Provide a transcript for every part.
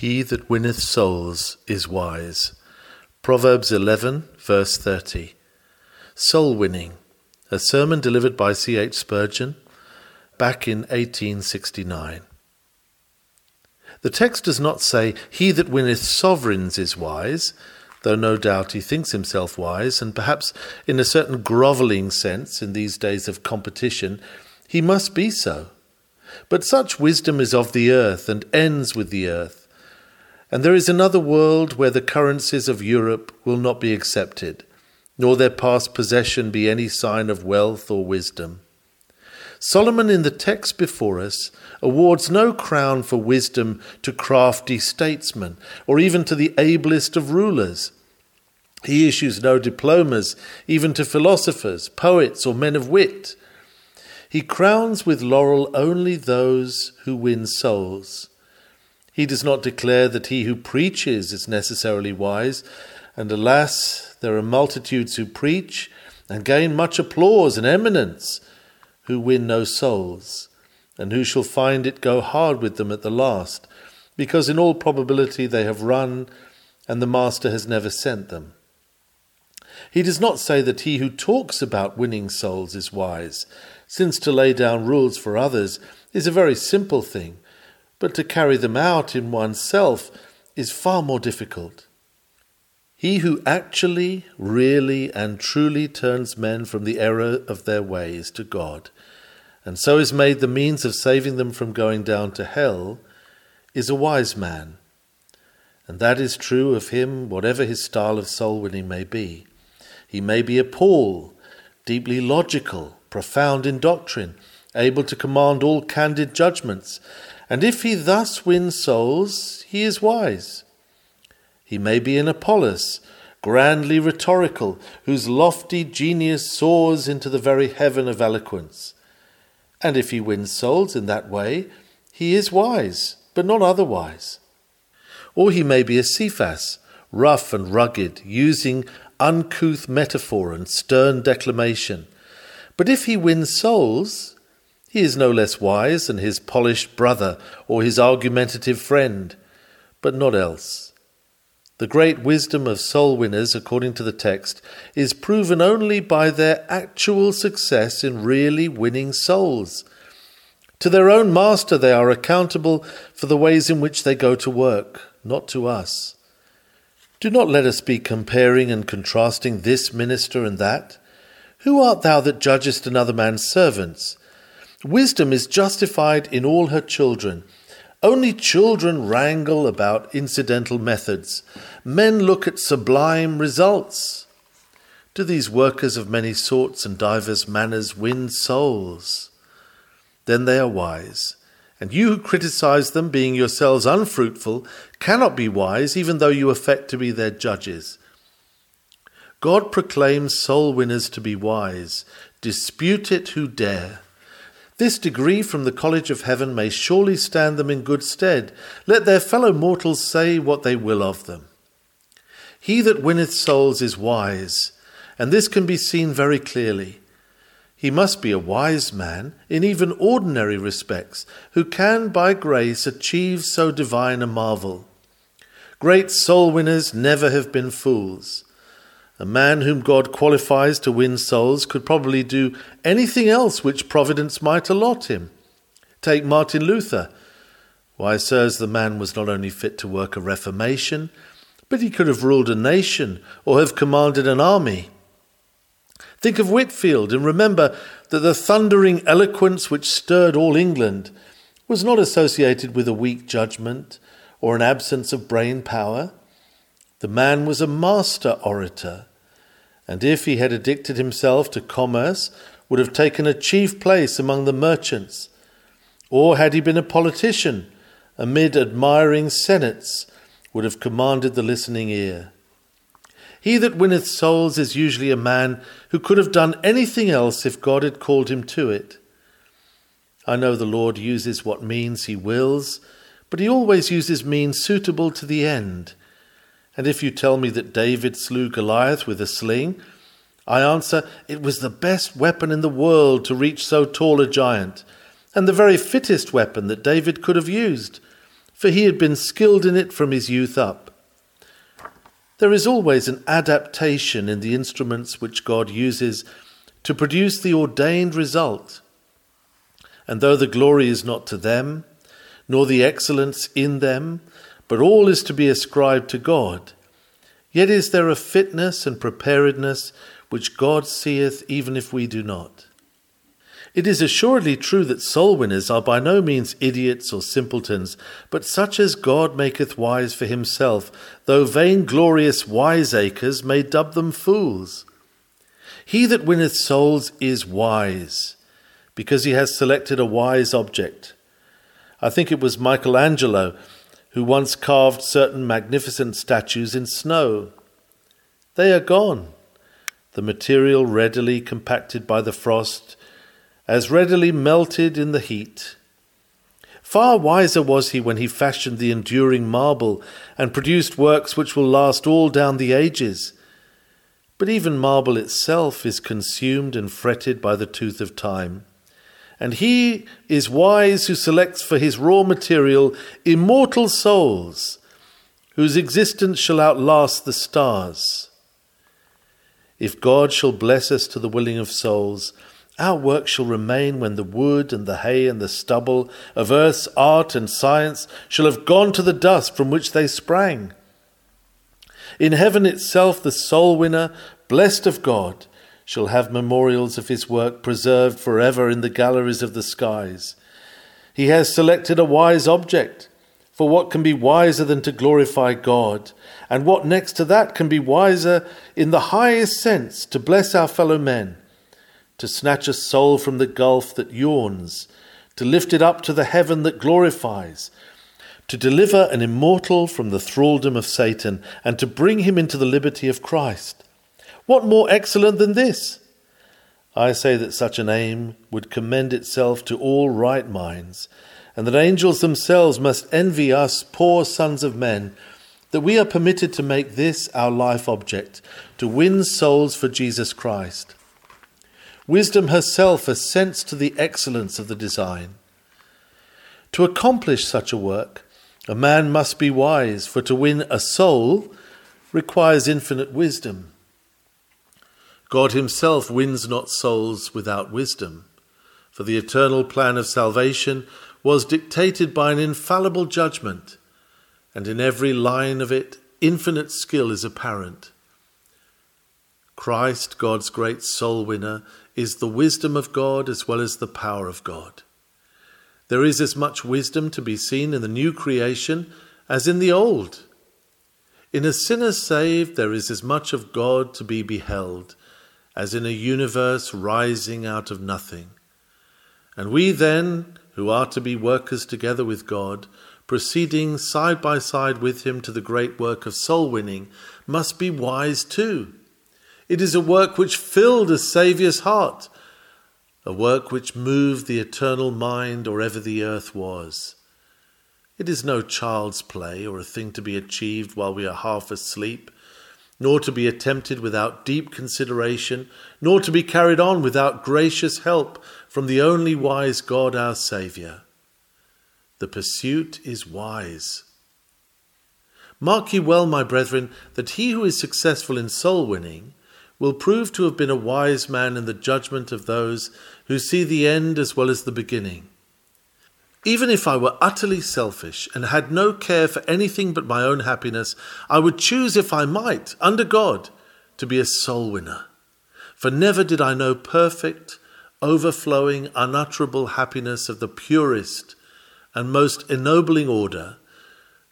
He that winneth souls is wise. Proverbs 11, verse 30. Soul Winning, a sermon delivered by C.H. Spurgeon back in 1869. The text does not say, He that winneth sovereigns is wise, though no doubt he thinks himself wise, and perhaps in a certain grovelling sense in these days of competition, he must be so. But such wisdom is of the earth and ends with the earth and there is another world where the currencies of Europe will not be accepted, nor their past possession be any sign of wealth or wisdom. Solomon in the text before us awards no crown for wisdom to crafty statesmen, or even to the ablest of rulers. He issues no diplomas even to philosophers, poets, or men of wit. He crowns with laurel only those who win souls. He does not declare that he who preaches is necessarily wise, and alas, there are multitudes who preach and gain much applause and eminence, who win no souls, and who shall find it go hard with them at the last, because in all probability they have run, and the Master has never sent them. He does not say that he who talks about winning souls is wise, since to lay down rules for others is a very simple thing but to carry them out in oneself is far more difficult. He who actually, really, and truly turns men from the error of their ways to God, and so is made the means of saving them from going down to hell, is a wise man. And that is true of him, whatever his style of soul winning may be. He may be a Paul, deeply logical, profound in doctrine, able to command all candid judgments, and if he thus wins souls, he is wise. He may be an Apollos, grandly rhetorical, whose lofty genius soars into the very heaven of eloquence. And if he wins souls in that way, he is wise, but not otherwise. Or he may be a Cephas, rough and rugged, using uncouth metaphor and stern declamation. But if he wins souls, he is no less wise than his polished brother or his argumentative friend, but not else. The great wisdom of soul winners, according to the text, is proven only by their actual success in really winning souls. To their own master they are accountable for the ways in which they go to work, not to us. Do not let us be comparing and contrasting this minister and that. Who art thou that judgest another man's servants? Wisdom is justified in all her children. Only children wrangle about incidental methods. Men look at sublime results. Do these workers of many sorts and divers manners win souls? Then they are wise. And you who criticize them, being yourselves unfruitful, cannot be wise, even though you affect to be their judges. God proclaims soul winners to be wise. Dispute it who dare. This degree from the college of heaven may surely stand them in good stead. Let their fellow mortals say what they will of them. He that winneth souls is wise, and this can be seen very clearly. He must be a wise man in even ordinary respects, who can by grace achieve so divine a marvel. Great soul winners never have been fools. A man whom God qualifies to win souls could probably do anything else which Providence might allot him. Take Martin Luther. Why, sirs, the man was not only fit to work a reformation, but he could have ruled a nation or have commanded an army. Think of Whitefield and remember that the thundering eloquence which stirred all England was not associated with a weak judgment or an absence of brain power. The man was a master orator and if he had addicted himself to commerce, would have taken a chief place among the merchants. Or had he been a politician, amid admiring senates, would have commanded the listening ear. He that winneth souls is usually a man who could have done anything else if God had called him to it. I know the Lord uses what means he wills, but he always uses means suitable to the end. And if you tell me that David slew Goliath with a sling, I answer, it was the best weapon in the world to reach so tall a giant, and the very fittest weapon that David could have used. for he had been skilled in it from his youth up. There is always an adaptation in the instruments which God uses to produce the ordained result. And though the glory is not to them, nor the excellence in them, but all is to be ascribed to God, yet is there a fitness and preparedness which God seeth even if we do not. It is assuredly true that soul winners are by no means idiots or simpletons, but such as God maketh wise for himself, though vainglorious wiseacres may dub them fools. He that winneth souls is wise, because he has selected a wise object. I think it was Michelangelo who once carved certain magnificent statues in snow. They are gone, the material readily compacted by the frost as readily melted in the heat. Far wiser was he when he fashioned the enduring marble and produced works which will last all down the ages. But even marble itself is consumed and fretted by the tooth of time. And he is wise who selects for his raw material immortal souls, whose existence shall outlast the stars. If God shall bless us to the willing of souls, our work shall remain when the wood and the hay and the stubble of earth's art and science shall have gone to the dust from which they sprang. In heaven itself, the soul winner, blessed of God, shall have memorials of his work preserved forever in the galleries of the skies. He has selected a wise object, for what can be wiser than to glorify God? And what next to that can be wiser in the highest sense to bless our fellow men? to snatch a soul from the gulf that yawns, to lift it up to the heaven that glorifies, to deliver an immortal from the thraldom of Satan, and to bring him into the liberty of Christ. What more excellent than this? I say that such an aim would commend itself to all right minds, and that angels themselves must envy us, poor sons of men, that we are permitted to make this our life object, to win souls for Jesus Christ. Wisdom herself assents to the excellence of the design. To accomplish such a work, a man must be wise, for to win a soul requires infinite wisdom. God Himself wins not souls without wisdom, for the eternal plan of salvation was dictated by an infallible judgment, and in every line of it infinite skill is apparent. Christ, God's great soul winner, is the wisdom of God as well as the power of God. There is as much wisdom to be seen in the new creation as in the old. In a sinner saved, there is as much of God to be beheld as in a universe rising out of nothing. And we then, who are to be workers together with God, proceeding side by side with Him to the great work of soul winning, must be wise too it is a work which filled a Saviour's heart, a work which moved the eternal mind or ever the earth was. It is no child's play or a thing to be achieved while we are half asleep, nor to be attempted without deep consideration, nor to be carried on without gracious help from the only wise God our Saviour. The pursuit is wise. Mark ye well, my brethren, that he who is successful in soul winning will prove to have been a wise man in the judgment of those who see the end as well as the beginning. Even if I were utterly selfish and had no care for anything but my own happiness, I would choose, if I might, under God, to be a soul winner. For never did I know perfect, overflowing, unutterable happiness of the purest and most ennobling order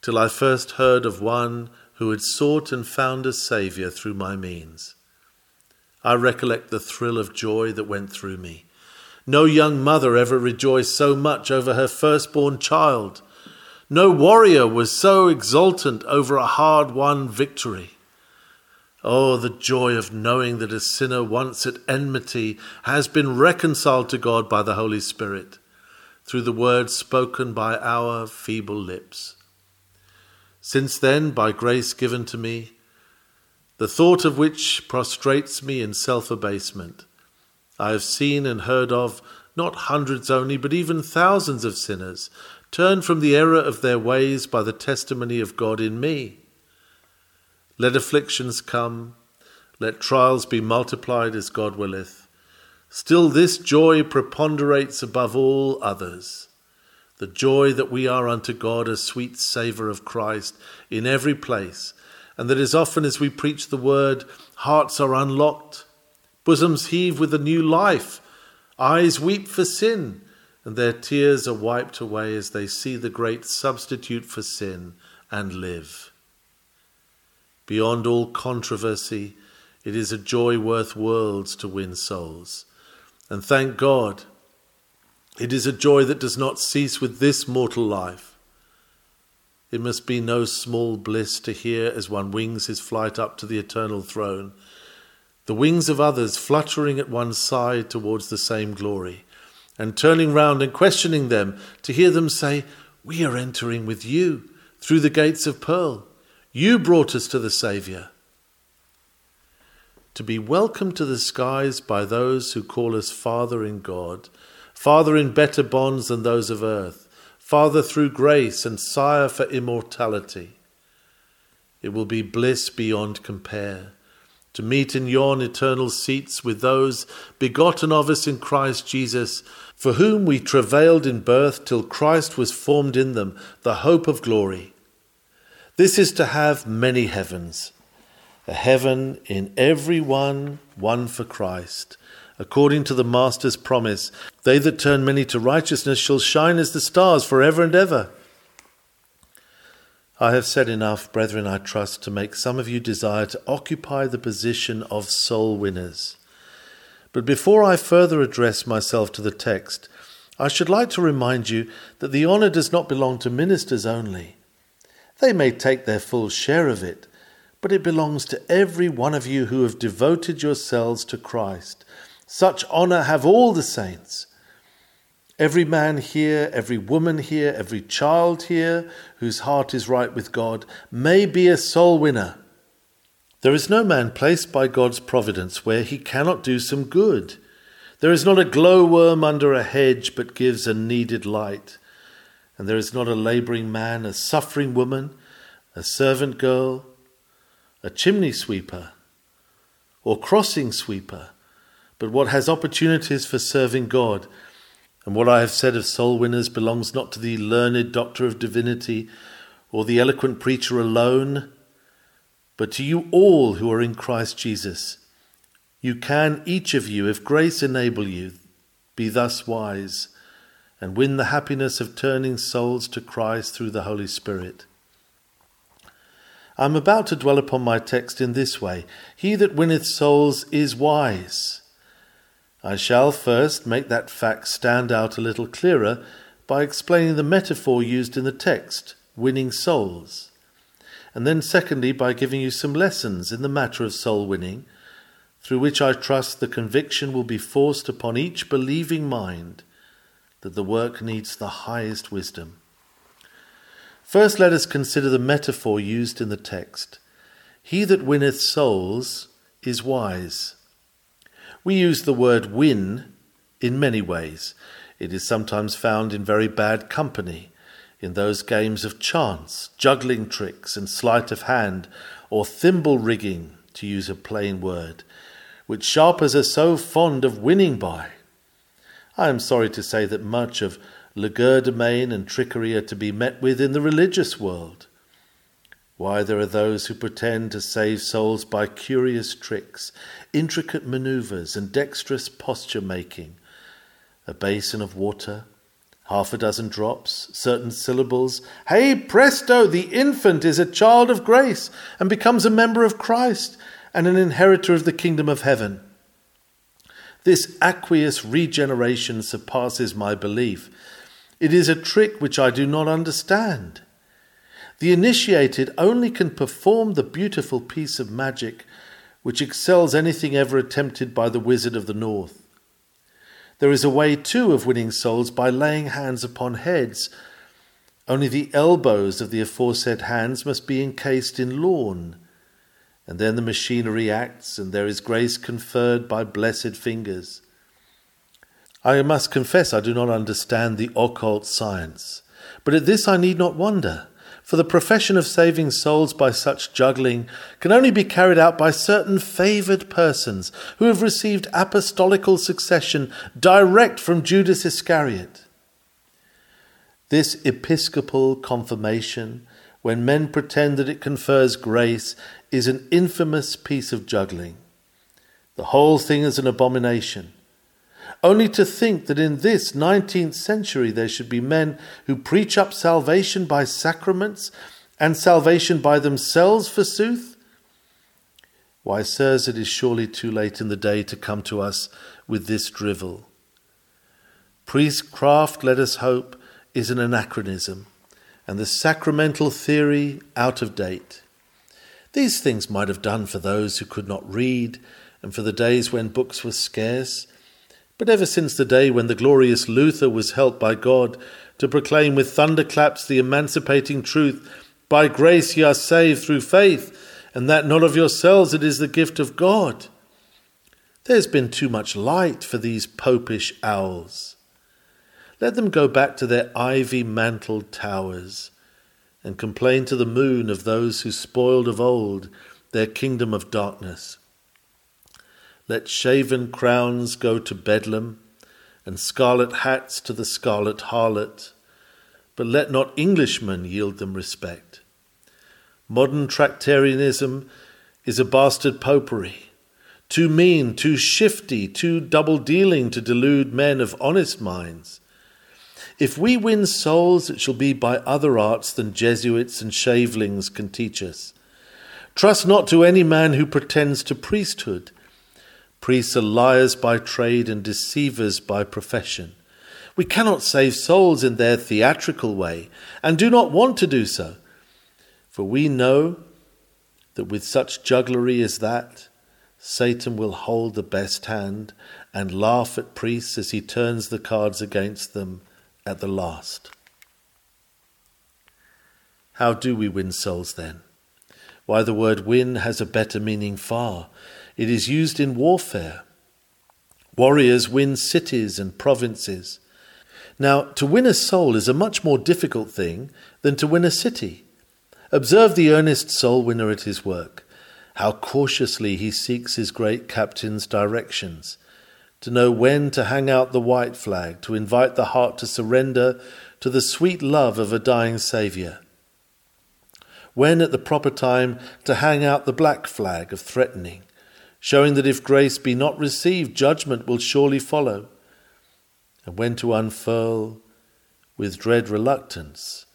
till I first heard of one who had sought and found a Saviour through my means. I recollect the thrill of joy that went through me. No young mother ever rejoiced so much over her firstborn child. No warrior was so exultant over a hard won victory. Oh, the joy of knowing that a sinner once at enmity has been reconciled to God by the Holy Spirit through the words spoken by our feeble lips. Since then, by grace given to me, the thought of which prostrates me in self abasement. I have seen and heard of not hundreds only, but even thousands of sinners Turn from the error of their ways by the testimony of God in me. Let afflictions come, let trials be multiplied as God willeth. Still, this joy preponderates above all others the joy that we are unto God a sweet savour of Christ in every place, and that as often as we preach the word, hearts are unlocked, bosoms heave with a new life, eyes weep for sin, and their tears are wiped away as they see the great substitute for sin and live. Beyond all controversy, it is a joy worth worlds to win souls. And thank God, it is a joy that does not cease with this mortal life. It must be no small bliss to hear as one wings his flight up to the eternal throne, the wings of others fluttering at one side towards the same glory, and turning round and questioning them to hear them say, We are entering with you through the gates of pearl. You brought us to the Saviour to be welcomed to the skies by those who call us Father in God, Father in better bonds than those of earth, Father through grace, and Sire for immortality. It will be bliss beyond compare to meet in yon eternal seats with those begotten of us in Christ Jesus, for whom we travailed in birth till Christ was formed in them, the hope of glory. This is to have many heavens a heaven in every one, one for Christ. According to the Master's promise, they that turn many to righteousness shall shine as the stars for ever and ever. I have said enough, brethren, I trust, to make some of you desire to occupy the position of soul winners. But before I further address myself to the text, I should like to remind you that the honour does not belong to ministers only. They may take their full share of it, but it belongs to every one of you who have devoted yourselves to Christ. Such honor have all the saints. Every man here, every woman here, every child here whose heart is right with God may be a soul winner. There is no man placed by God's providence where he cannot do some good. There is not a glowworm under a hedge but gives a needed light. And there is not a labouring man, a suffering woman, a servant girl, a chimney sweeper or crossing sweeper, but what has opportunities for serving God. And what I have said of soul winners belongs not to the learned doctor of divinity or the eloquent preacher alone, but to you all who are in Christ Jesus. You can, each of you, if grace enable you, be thus wise and win the happiness of turning souls to Christ through the Holy Spirit. I am about to dwell upon my text in this way He that winneth souls is wise. I shall first make that fact stand out a little clearer by explaining the metaphor used in the text, winning souls. And then, secondly, by giving you some lessons in the matter of soul winning, through which I trust the conviction will be forced upon each believing mind that the work needs the highest wisdom. First, let us consider the metaphor used in the text. He that winneth souls is wise. We use the word win in many ways. It is sometimes found in very bad company, in those games of chance, juggling tricks, and sleight of hand, or thimble rigging, to use a plain word, which sharpers are so fond of winning by. I am sorry to say that much of legerdemain and trickery are to be met with in the religious world. Why, there are those who pretend to save souls by curious tricks, intricate manoeuvres, and dexterous posture making. A basin of water, half a dozen drops, certain syllables. Hey, presto, the infant is a child of grace and becomes a member of Christ and an inheritor of the kingdom of heaven. This aqueous regeneration surpasses my belief it is a trick which I do not understand. The initiated only can perform the beautiful piece of magic which excels anything ever attempted by the wizard of the north. There is a way, too, of winning souls by laying hands upon heads. Only the elbows of the aforesaid hands must be encased in lawn. And then the machinery acts, and there is grace conferred by blessed fingers. I must confess I do not understand the occult science. But at this I need not wonder, for the profession of saving souls by such juggling can only be carried out by certain favoured persons who have received apostolical succession direct from Judas Iscariot. This episcopal confirmation, when men pretend that it confers grace, is an infamous piece of juggling. The whole thing is an abomination. Only to think that in this 19th century there should be men who preach up salvation by sacraments and salvation by themselves, forsooth? Why, sirs, it is surely too late in the day to come to us with this drivel. Priestcraft, let us hope, is an anachronism, and the sacramental theory out of date. These things might have done for those who could not read, and for the days when books were scarce, but ever since the day when the glorious Luther was helped by God to proclaim with thunderclaps the emancipating truth, By grace ye are saved through faith, and that not of yourselves, it is the gift of God. There's been too much light for these popish owls. Let them go back to their ivy mantled towers and complain to the moon of those who spoiled of old their kingdom of darkness. Let shaven crowns go to Bedlam, and scarlet hats to the scarlet harlot, but let not Englishmen yield them respect. Modern Tractarianism is a bastard popery, too mean, too shifty, too double dealing to delude men of honest minds. If we win souls, it shall be by other arts than Jesuits and shavelings can teach us. Trust not to any man who pretends to priesthood Priests are liars by trade and deceivers by profession. We cannot save souls in their theatrical way, and do not want to do so. For we know that with such jugglery as that, Satan will hold the best hand and laugh at priests as he turns the cards against them at the last. How do we win souls then? Why, the word win has a better meaning far. It is used in warfare. Warriors win cities and provinces. Now, to win a soul is a much more difficult thing than to win a city. Observe the earnest soul winner at his work, how cautiously he seeks his great captain's directions, to know when to hang out the white flag, to invite the heart to surrender to the sweet love of a dying Saviour. When at the proper time to hang out the black flag of threatening, showing that if grace be not received, judgment will surely follow, and when to unfurl with dread reluctance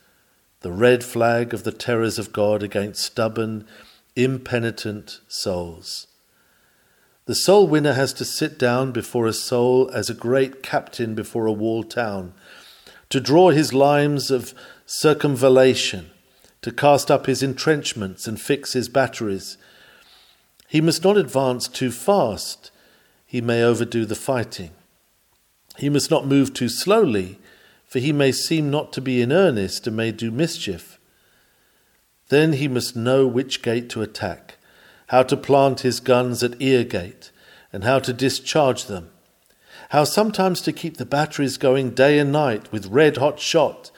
the red flag of the terrors of God against stubborn, impenitent souls. The soul winner has to sit down before a soul as a great captain before a walled town, to draw his lines of circumvallation, to cast up his entrenchments and fix his batteries, he must not advance too fast, he may overdo the fighting. He must not move too slowly, for he may seem not to be in earnest and may do mischief. Then he must know which gate to attack, how to plant his guns at ear gate, and how to discharge them, how sometimes to keep the batteries going day and night with red hot shot,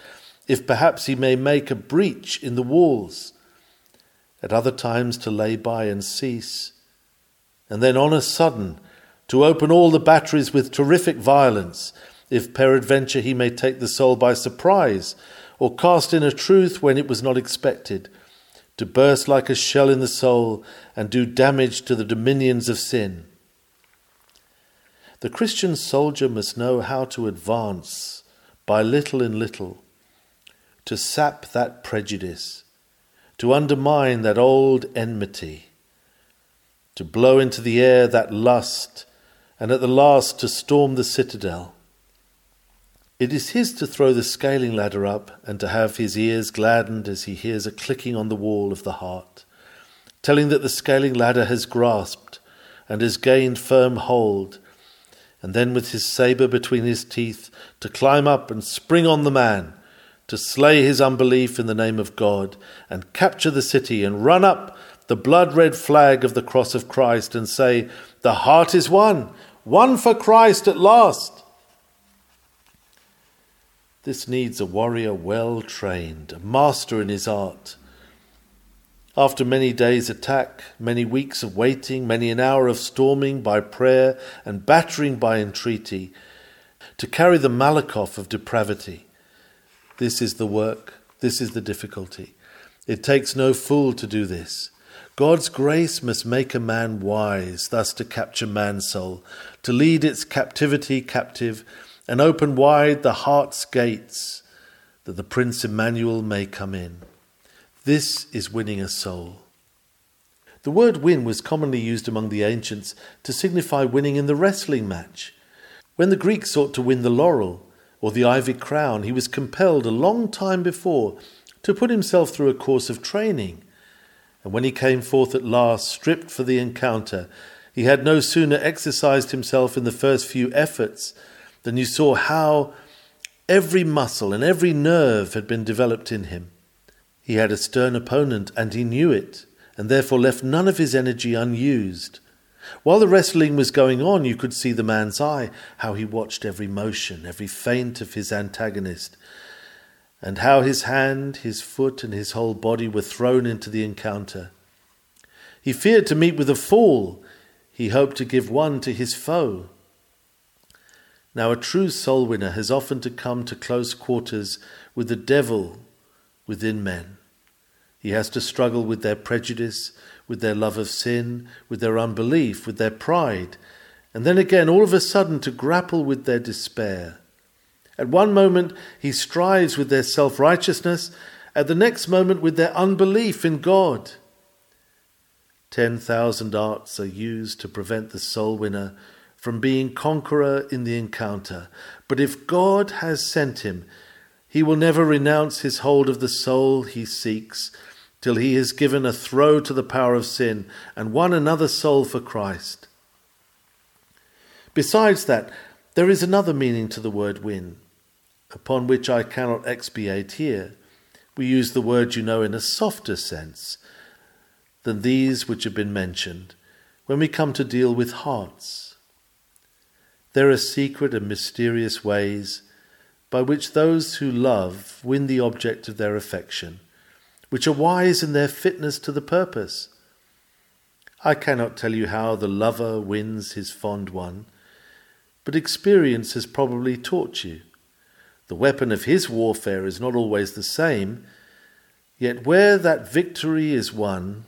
if perhaps he may make a breach in the walls at other times to lay by and cease, and then on a sudden to open all the batteries with terrific violence, if peradventure he may take the soul by surprise, or cast in a truth when it was not expected, to burst like a shell in the soul and do damage to the dominions of sin. The Christian soldier must know how to advance by little and little, to sap that prejudice to undermine that old enmity, to blow into the air that lust, and at the last to storm the citadel. It is his to throw the scaling ladder up and to have his ears gladdened as he hears a clicking on the wall of the heart, telling that the scaling ladder has grasped and has gained firm hold, and then with his sabre between his teeth to climb up and spring on the man to slay his unbelief in the name of God and capture the city and run up the blood red flag of the cross of Christ and say, The heart is won, won for Christ at last. This needs a warrior well trained, a master in his art. After many days' attack, many weeks of waiting, many an hour of storming by prayer and battering by entreaty, to carry the Malakoff of depravity. This is the work, this is the difficulty. It takes no fool to do this. God's grace must make a man wise, thus to capture man's soul, to lead its captivity captive, and open wide the heart's gates, that the Prince Emmanuel may come in. This is winning a soul. The word win was commonly used among the ancients to signify winning in the wrestling match. When the Greeks sought to win the laurel or the ivy crown, he was compelled a long time before to put himself through a course of training and when he came forth at last, stripped for the encounter, he had no sooner exercised himself in the first few efforts than you saw how every muscle and every nerve had been developed in him. He had a stern opponent, and he knew it, and therefore left none of his energy unused. While the wrestling was going on, you could see the man's eye, how he watched every motion, every feint of his antagonist, and how his hand, his foot, and his whole body were thrown into the encounter. He feared to meet with a fool, he hoped to give one to his foe. Now, a true soul winner has often to come to close quarters with the devil within men. He has to struggle with their prejudice, with their love of sin, with their unbelief, with their pride, and then again, all of a sudden, to grapple with their despair. At one moment, he strives with their self righteousness, at the next moment, with their unbelief in God. Ten thousand arts are used to prevent the soul winner from being conqueror in the encounter. But if God has sent him, he will never renounce his hold of the soul he seeks till he has given a throw to the power of sin and won another soul for Christ. Besides that, there is another meaning to the word win upon which I cannot expiate here. We use the word, you know, in a softer sense than these which have been mentioned when we come to deal with hearts. There are secret and mysterious ways by which those who love win the object of their affection, which are wise in their fitness to the purpose. I cannot tell you how the lover wins his fond one, but experience has probably taught you. The weapon of his warfare is not always the same, yet where that victory is won,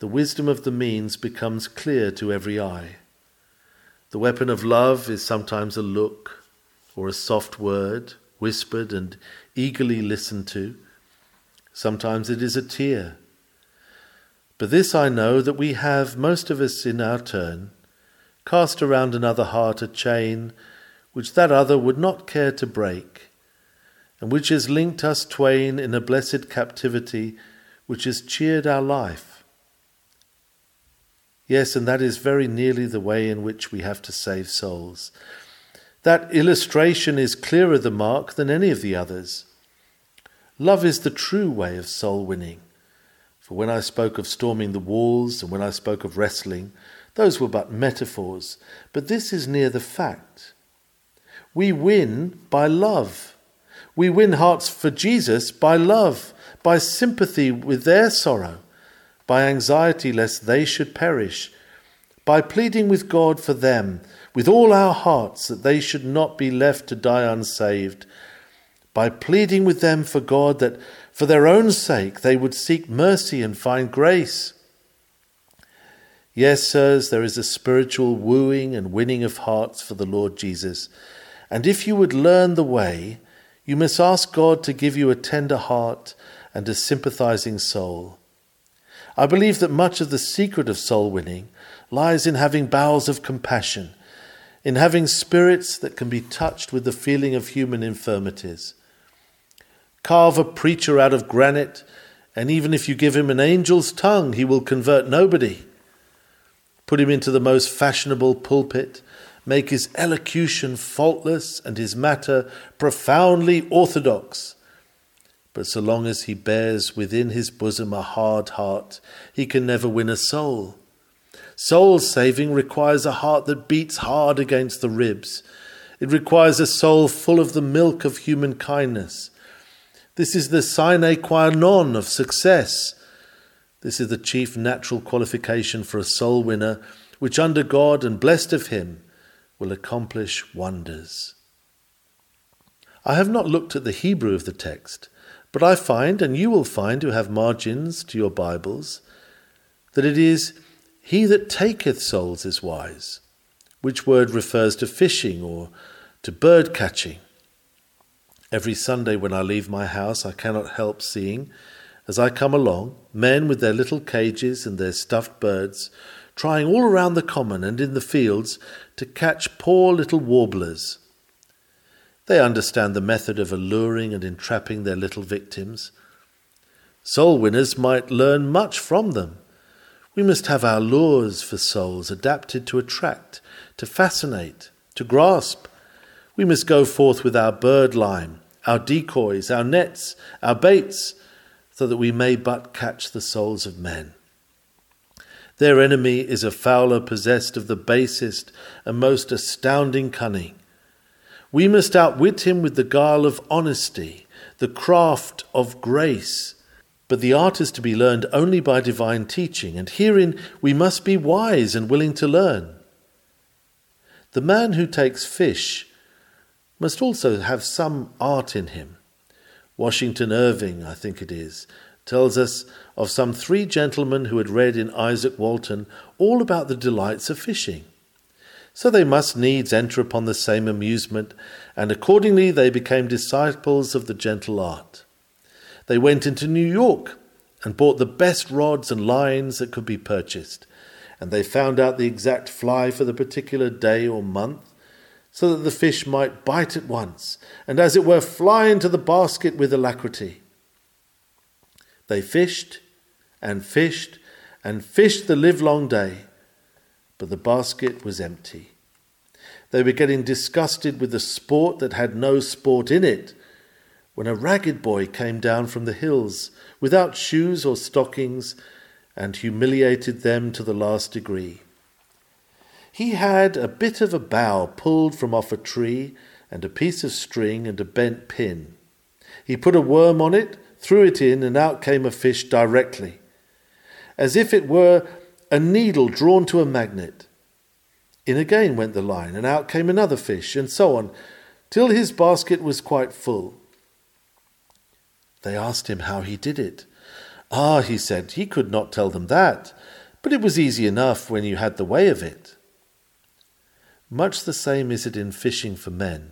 the wisdom of the means becomes clear to every eye. The weapon of love is sometimes a look or a soft word, whispered and eagerly listened to. Sometimes it is a tear. But this I know that we have, most of us in our turn, cast around another heart a chain which that other would not care to break, and which has linked us twain in a blessed captivity which has cheered our life. Yes, and that is very nearly the way in which we have to save souls. That illustration is clearer the mark than any of the others. Love is the true way of soul winning. For when I spoke of storming the walls and when I spoke of wrestling, those were but metaphors, but this is near the fact. We win by love. We win hearts for Jesus by love, by sympathy with their sorrow, by anxiety lest they should perish, by pleading with God for them with all our hearts that they should not be left to die unsaved, by pleading with them for God that for their own sake they would seek mercy and find grace. Yes, sirs, there is a spiritual wooing and winning of hearts for the Lord Jesus and if you would learn the way, you must ask God to give you a tender heart and a sympathizing soul. I believe that much of the secret of soul winning lies in having bowels of compassion, in having spirits that can be touched with the feeling of human infirmities. Carve a preacher out of granite, and even if you give him an angel's tongue, he will convert nobody. Put him into the most fashionable pulpit, make his elocution faultless and his matter profoundly orthodox. But so long as he bears within his bosom a hard heart, he can never win a soul. Soul saving requires a heart that beats hard against the ribs. It requires a soul full of the milk of human kindness. This is the sine qua non of success. This is the chief natural qualification for a soul winner, which under God and blessed of Him will accomplish wonders. I have not looked at the Hebrew of the text, but I find, and you will find who have margins to your Bibles, that it is he that taketh souls is wise, which word refers to fishing or to bird catching. Every Sunday when I leave my house, I cannot help seeing, as I come along, men with their little cages and their stuffed birds, trying all around the common and in the fields to catch poor little warblers. They understand the method of alluring and entrapping their little victims. Soul winners might learn much from them. We must have our lures for souls adapted to attract, to fascinate, to grasp. We must go forth with our bird lime, our decoys, our nets, our baits, so that we may but catch the souls of men. Their enemy is a fowler possessed of the basest and most astounding cunning. We must outwit him with the guile of honesty, the craft of grace, but the art is to be learned only by divine teaching, and herein we must be wise and willing to learn. The man who takes fish must also have some art in him. Washington Irving, I think it is, tells us of some three gentlemen who had read in Izaak Walton all about the delights of fishing. So they must needs enter upon the same amusement, and accordingly they became disciples of the gentle art. They went into New York and bought the best rods and lines that could be purchased, and they found out the exact fly for the particular day or month, so that the fish might bite at once, and as it were fly into the basket with alacrity. They fished and fished and fished the livelong day, but the basket was empty. They were getting disgusted with the sport that had no sport in it when a ragged boy came down from the hills without shoes or stockings and humiliated them to the last degree. He had a bit of a bough pulled from off a tree and a piece of string and a bent pin. He put a worm on it, threw it in, and out came a fish directly, as if it were a needle drawn to a magnet. In again went the line, and out came another fish, and so on, till his basket was quite full. They asked him how he did it. Ah, he said, he could not tell them that, but it was easy enough when you had the way of it. Much the same is it in fishing for men.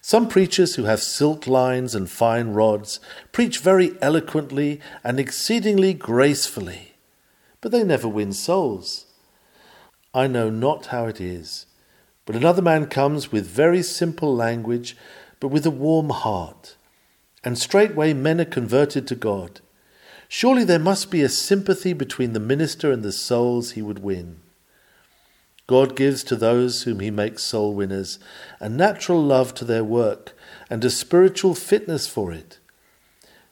Some preachers who have silk lines and fine rods preach very eloquently and exceedingly gracefully, but they never win souls. I know not how it is, but another man comes with very simple language, but with a warm heart and straightway men are converted to God. Surely there must be a sympathy between the minister and the souls he would win. God gives to those whom he makes soul winners a natural love to their work and a spiritual fitness for it.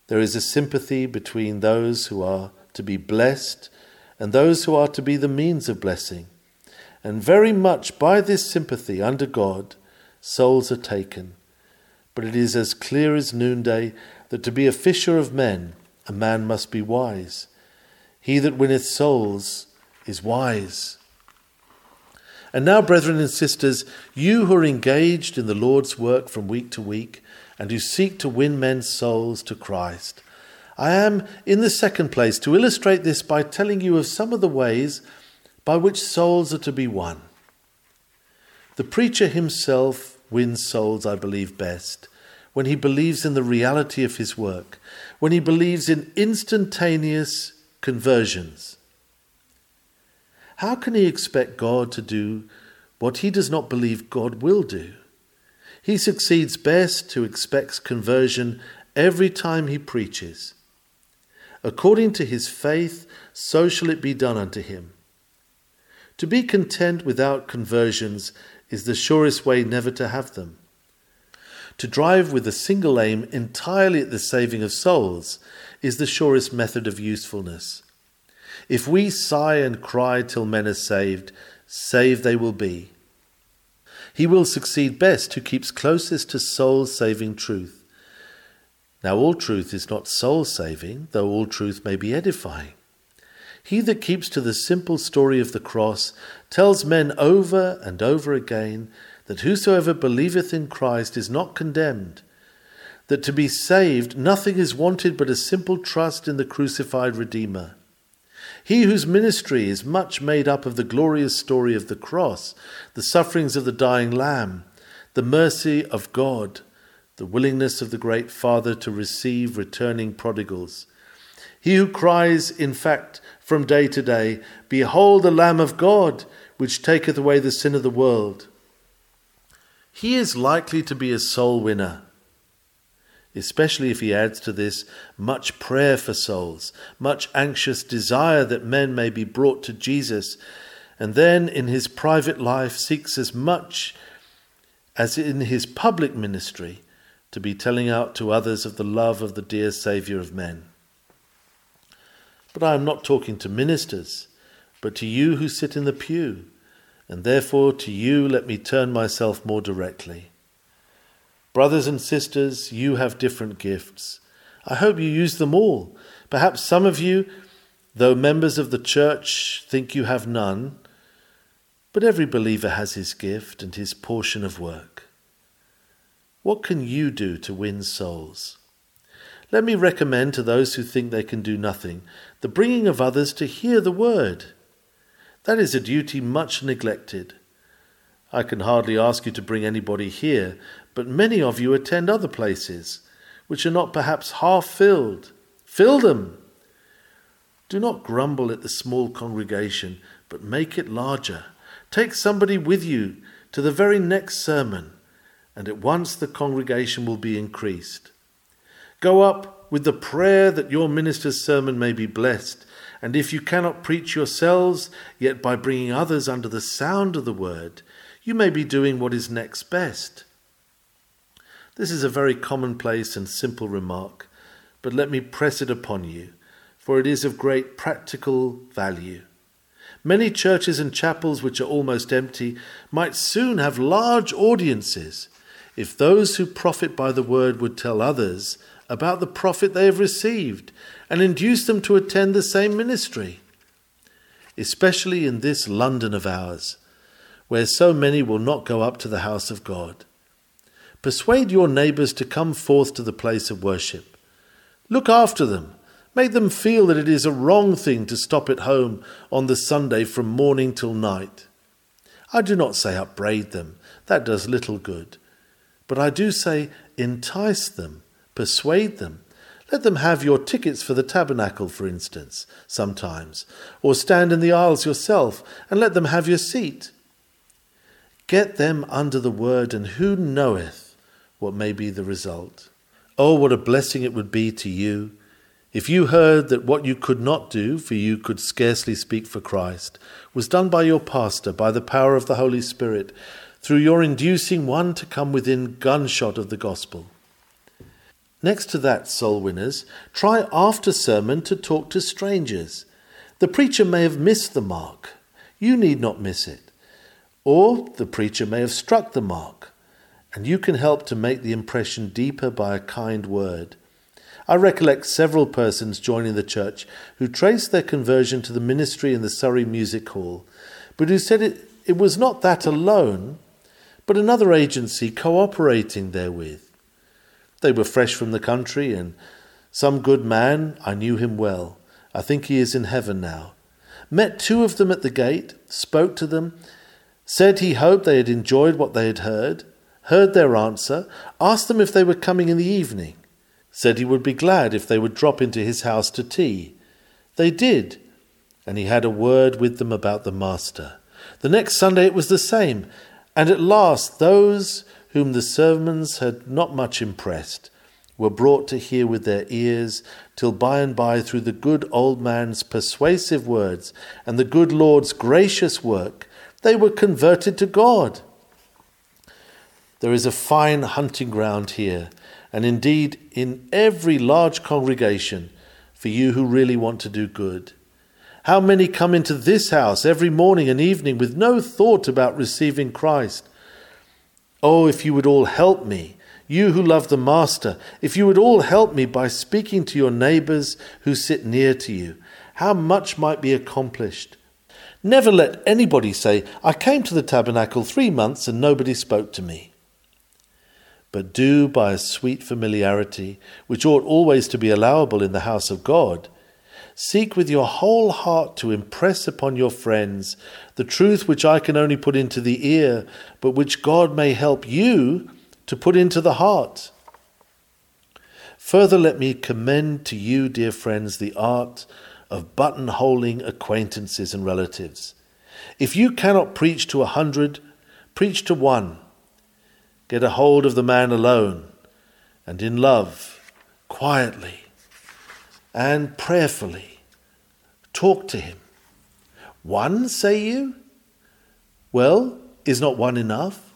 There is a sympathy between those who are to be blessed and those who are to be the means of blessing. And very much by this sympathy under God, souls are taken but it is as clear as noonday that to be a fisher of men, a man must be wise. He that winneth souls is wise. And now, brethren and sisters, you who are engaged in the Lord's work from week to week, and who seek to win men's souls to Christ, I am, in the second place, to illustrate this by telling you of some of the ways by which souls are to be won. The preacher himself wins souls, I believe, best when he believes in the reality of his work, when he believes in instantaneous conversions. How can he expect God to do what he does not believe God will do? He succeeds best who expects conversion every time he preaches. According to his faith, so shall it be done unto him. To be content without conversions is the surest way never to have them. To drive with a single aim entirely at the saving of souls is the surest method of usefulness. If we sigh and cry till men are saved, saved they will be. He will succeed best who keeps closest to soul saving truth. Now, all truth is not soul saving, though all truth may be edifying. He that keeps to the simple story of the cross tells men over and over again that whosoever believeth in Christ is not condemned, that to be saved nothing is wanted but a simple trust in the crucified Redeemer. He whose ministry is much made up of the glorious story of the cross, the sufferings of the dying Lamb, the mercy of God, the willingness of the great Father to receive returning prodigals. He who cries, in fact, from day to day, Behold the Lamb of God, which taketh away the sin of the world. He is likely to be a soul winner especially if he adds to this much prayer for souls, much anxious desire that men may be brought to Jesus, and then in his private life seeks as much as in his public ministry to be telling out to others of the love of the dear Saviour of men. But I am not talking to ministers, but to you who sit in the pew, and therefore to you let me turn myself more directly. Brothers and sisters, you have different gifts. I hope you use them all. Perhaps some of you, though members of the church, think you have none, but every believer has his gift and his portion of work. What can you do to win souls? Let me recommend to those who think they can do nothing the bringing of others to hear the word. That is a duty much neglected. I can hardly ask you to bring anybody here, but many of you attend other places, which are not perhaps half filled. Fill them. Do not grumble at the small congregation, but make it larger. Take somebody with you to the very next sermon, and at once the congregation will be increased. Go up with the prayer that your minister's sermon may be blessed, and if you cannot preach yourselves, yet by bringing others under the sound of the word, you may be doing what is next best. This is a very commonplace and simple remark, but let me press it upon you, for it is of great practical value. Many churches and chapels which are almost empty might soon have large audiences if those who profit by the word would tell others about the profit they have received and induce them to attend the same ministry. Especially in this London of ours, where so many will not go up to the house of God. Persuade your neighbours to come forth to the place of worship. Look after them. Make them feel that it is a wrong thing to stop at home on the Sunday from morning till night. I do not say upbraid them, that does little good. But I do say entice them, persuade them. Let them have your tickets for the tabernacle, for instance, sometimes, or stand in the aisles yourself and let them have your seat. Get them under the word, and who knoweth what may be the result. Oh, what a blessing it would be to you if you heard that what you could not do, for you could scarcely speak for Christ, was done by your pastor, by the power of the Holy Spirit, through your inducing one to come within gunshot of the gospel. Next to that, soul winners, try after sermon to talk to strangers. The preacher may have missed the mark. You need not miss it. Or the preacher may have struck the mark and you can help to make the impression deeper by a kind word. I recollect several persons joining the church who traced their conversion to the ministry in the Surrey Music Hall, but who said it, it was not that alone, but another agency cooperating therewith. They were fresh from the country, and some good man, I knew him well. I think he is in heaven now. Met two of them at the gate, spoke to them, said he hoped they had enjoyed what they had heard, heard their answer, asked them if they were coming in the evening, said he would be glad if they would drop into his house to tea. They did, and he had a word with them about the Master. The next Sunday it was the same, and at last those whom the sermons had not much impressed were brought to hear with their ears, till by and by, through the good old man's persuasive words and the good Lord's gracious work, they were converted to God. There is a fine hunting ground here, and indeed in every large congregation for you who really want to do good. How many come into this house every morning and evening with no thought about receiving Christ? Oh, if you would all help me, you who love the Master, if you would all help me by speaking to your neighbors who sit near to you, how much might be accomplished. Never let anybody say, I came to the tabernacle three months and nobody spoke to me. But do by a sweet familiarity, which ought always to be allowable in the house of God, seek with your whole heart to impress upon your friends the truth which I can only put into the ear, but which God may help you to put into the heart. Further, let me commend to you, dear friends, the art of buttonholing acquaintances and relatives. If you cannot preach to a hundred, preach to one. Get a hold of the man alone, and in love, quietly, and prayerfully. Talk to him. One, say you? Well, is not one enough?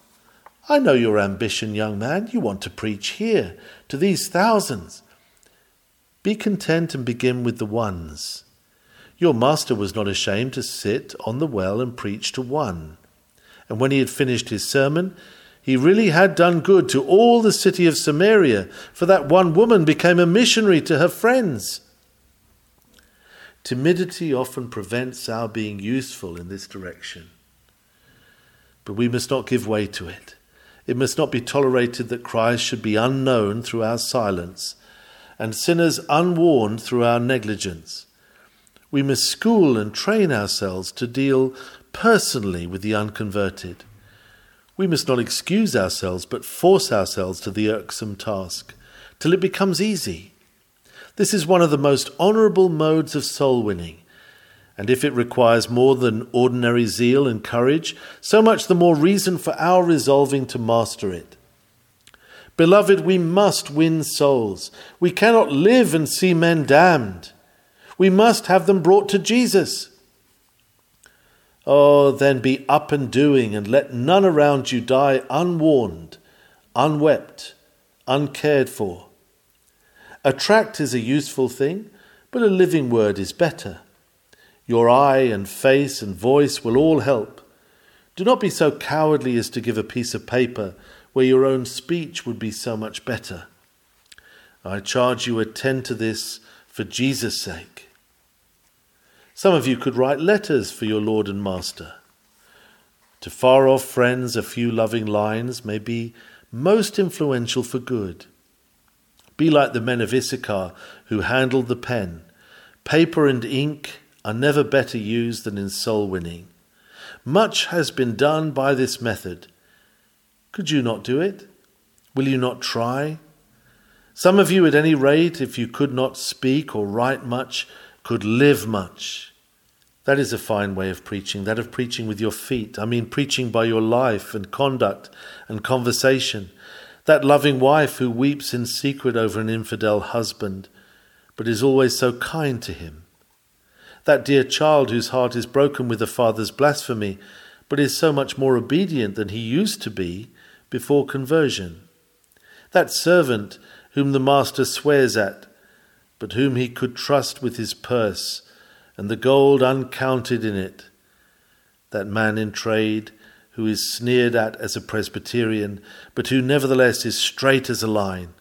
I know your ambition, young man. You want to preach here, to these thousands. Be content and begin with the ones. Your master was not ashamed to sit on the well and preach to one. And when he had finished his sermon, he really had done good to all the city of Samaria, for that one woman became a missionary to her friends. Timidity often prevents our being useful in this direction. But we must not give way to it. It must not be tolerated that Christ should be unknown through our silence and sinners unwarned through our negligence. We must school and train ourselves to deal personally with the unconverted. We must not excuse ourselves, but force ourselves to the irksome task till it becomes easy. This is one of the most honourable modes of soul winning, and if it requires more than ordinary zeal and courage, so much the more reason for our resolving to master it. Beloved, we must win souls. We cannot live and see men damned. We must have them brought to Jesus. Oh, then be up and doing, and let none around you die unwarned, unwept, uncared for. A tract is a useful thing, but a living word is better. Your eye and face and voice will all help. Do not be so cowardly as to give a piece of paper where your own speech would be so much better. I charge you attend to this for Jesus' sake. Some of you could write letters for your Lord and Master. To far off friends, a few loving lines may be most influential for good. Be like the men of Issachar who handled the pen. Paper and ink are never better used than in soul winning. Much has been done by this method. Could you not do it? Will you not try? Some of you, at any rate, if you could not speak or write much, could live much. That is a fine way of preaching, that of preaching with your feet. I mean, preaching by your life and conduct and conversation. That loving wife who weeps in secret over an infidel husband, but is always so kind to him. That dear child whose heart is broken with the father's blasphemy, but is so much more obedient than he used to be before conversion. That servant whom the master swears at, but whom he could trust with his purse, and the gold uncounted in it. That man in trade, who is sneered at as a Presbyterian, but who nevertheless is straight as a line,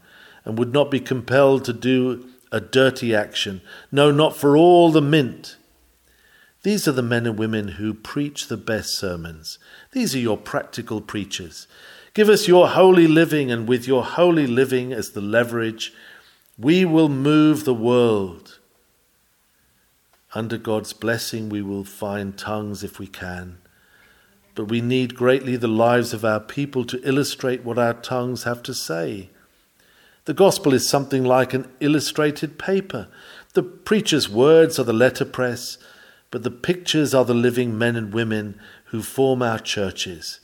and would not be compelled to do a dirty action, no, not for all the mint. These are the men and women who preach the best sermons. These are your practical preachers. Give us your holy living, and with your holy living as the leverage, we will move the world. Under God's blessing, we will find tongues if we can. But we need greatly the lives of our people to illustrate what our tongues have to say. The gospel is something like an illustrated paper. The preacher's words are the letterpress, but the pictures are the living men and women who form our churches.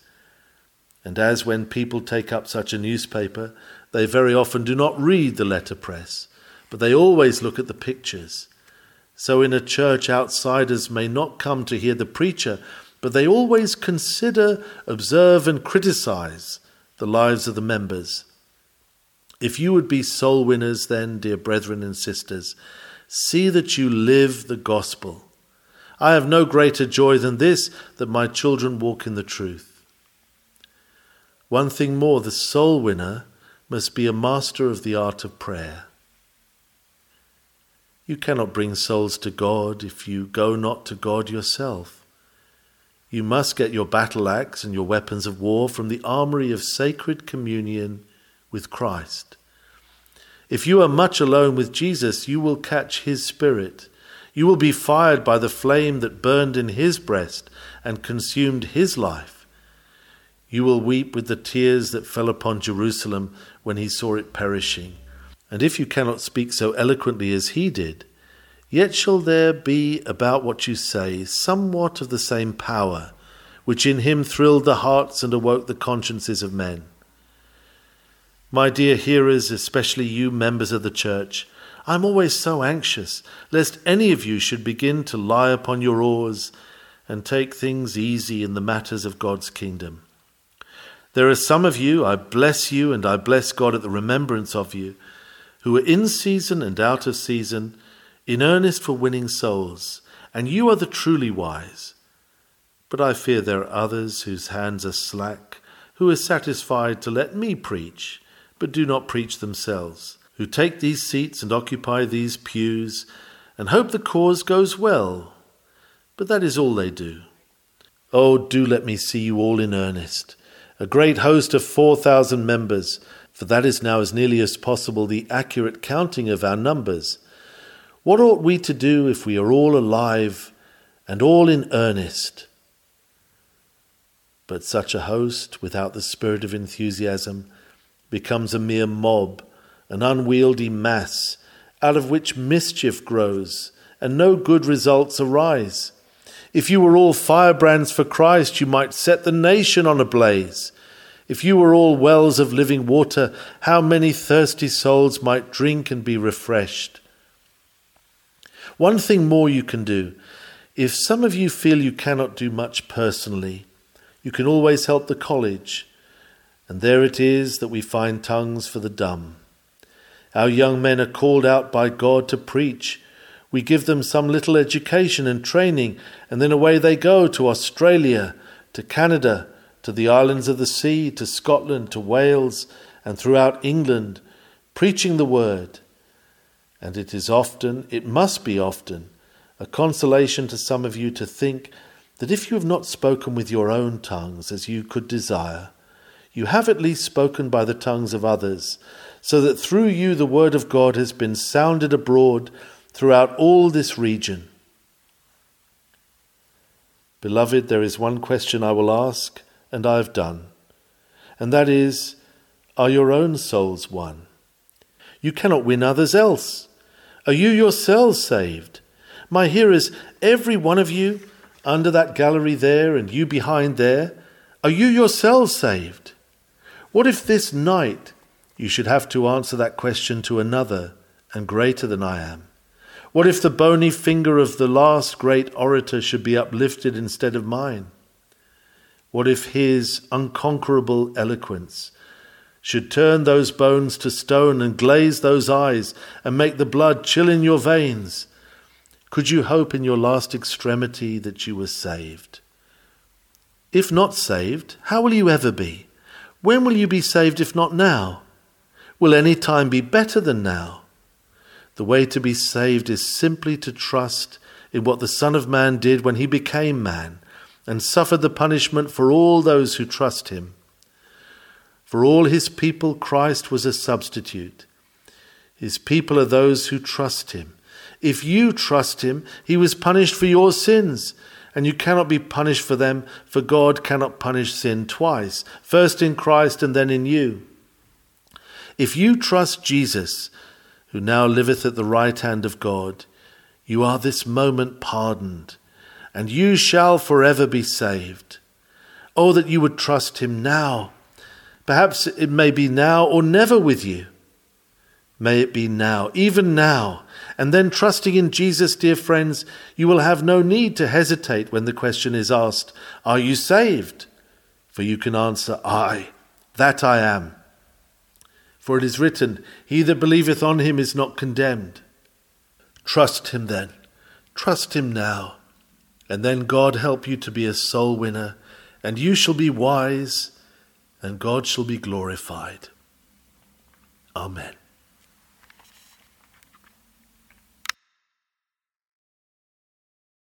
And as when people take up such a newspaper, they very often do not read the letterpress, but they always look at the pictures. So in a church, outsiders may not come to hear the preacher, but they always consider, observe, and criticize the lives of the members. If you would be soul winners, then, dear brethren and sisters, see that you live the gospel. I have no greater joy than this, that my children walk in the truth. One thing more the soul winner must be a master of the art of prayer. You cannot bring souls to God if you go not to God yourself. You must get your battle axe and your weapons of war from the armory of sacred communion with Christ. If you are much alone with Jesus, you will catch his spirit. You will be fired by the flame that burned in his breast and consumed his life. You will weep with the tears that fell upon Jerusalem when he saw it perishing. And if you cannot speak so eloquently as he did, yet shall there be about what you say somewhat of the same power which in him thrilled the hearts and awoke the consciences of men. My dear hearers, especially you members of the church, I am always so anxious lest any of you should begin to lie upon your oars and take things easy in the matters of God's kingdom. There are some of you, I bless you and I bless God at the remembrance of you, who are in season and out of season, in earnest for winning souls, and you are the truly wise. But I fear there are others whose hands are slack, who are satisfied to let me preach, but do not preach themselves who take these seats and occupy these pews and hope the cause goes well. But that is all they do. Oh, do let me see you all in earnest. A great host of 4,000 members, for that is now as nearly as possible the accurate counting of our numbers. What ought we to do if we are all alive and all in earnest? But such a host, without the spirit of enthusiasm, becomes a mere mob an unwieldy mass, out of which mischief grows, and no good results arise. If you were all firebrands for Christ, you might set the nation on a blaze. If you were all wells of living water, how many thirsty souls might drink and be refreshed? One thing more you can do. If some of you feel you cannot do much personally, you can always help the college. And there it is that we find tongues for the dumb. Our young men are called out by God to preach. We give them some little education and training, and then away they go to Australia, to Canada, to the islands of the sea, to Scotland, to Wales, and throughout England, preaching the word. And it is often, it must be often, a consolation to some of you to think that if you have not spoken with your own tongues as you could desire, you have at least spoken by the tongues of others, so that through you the word of God has been sounded abroad throughout all this region. Beloved, there is one question I will ask, and I have done, and that is Are your own souls won? You cannot win others else. Are you yourselves saved? My hearers, every one of you under that gallery there and you behind there, are you yourselves saved? What if this night you should have to answer that question to another and greater than I am? What if the bony finger of the last great orator should be uplifted instead of mine? What if his unconquerable eloquence should turn those bones to stone and glaze those eyes and make the blood chill in your veins? Could you hope in your last extremity that you were saved? If not saved, how will you ever be? When will you be saved if not now? Will any time be better than now? The way to be saved is simply to trust in what the Son of Man did when he became man and suffered the punishment for all those who trust him. For all his people, Christ was a substitute. His people are those who trust him. If you trust him, he was punished for your sins, and you cannot be punished for them, for God cannot punish sin twice, first in Christ and then in you. If you trust Jesus, who now liveth at the right hand of God, you are this moment pardoned, and you shall forever be saved. Oh, that you would trust him now. Perhaps it may be now or never with you. May it be now, even now. And then, trusting in Jesus, dear friends, you will have no need to hesitate when the question is asked, Are you saved? For you can answer, Aye, that I am. For it is written, He that believeth on him is not condemned. Trust him then. Trust him now. And then God help you to be a soul winner, and you shall be wise, and God shall be glorified. Amen.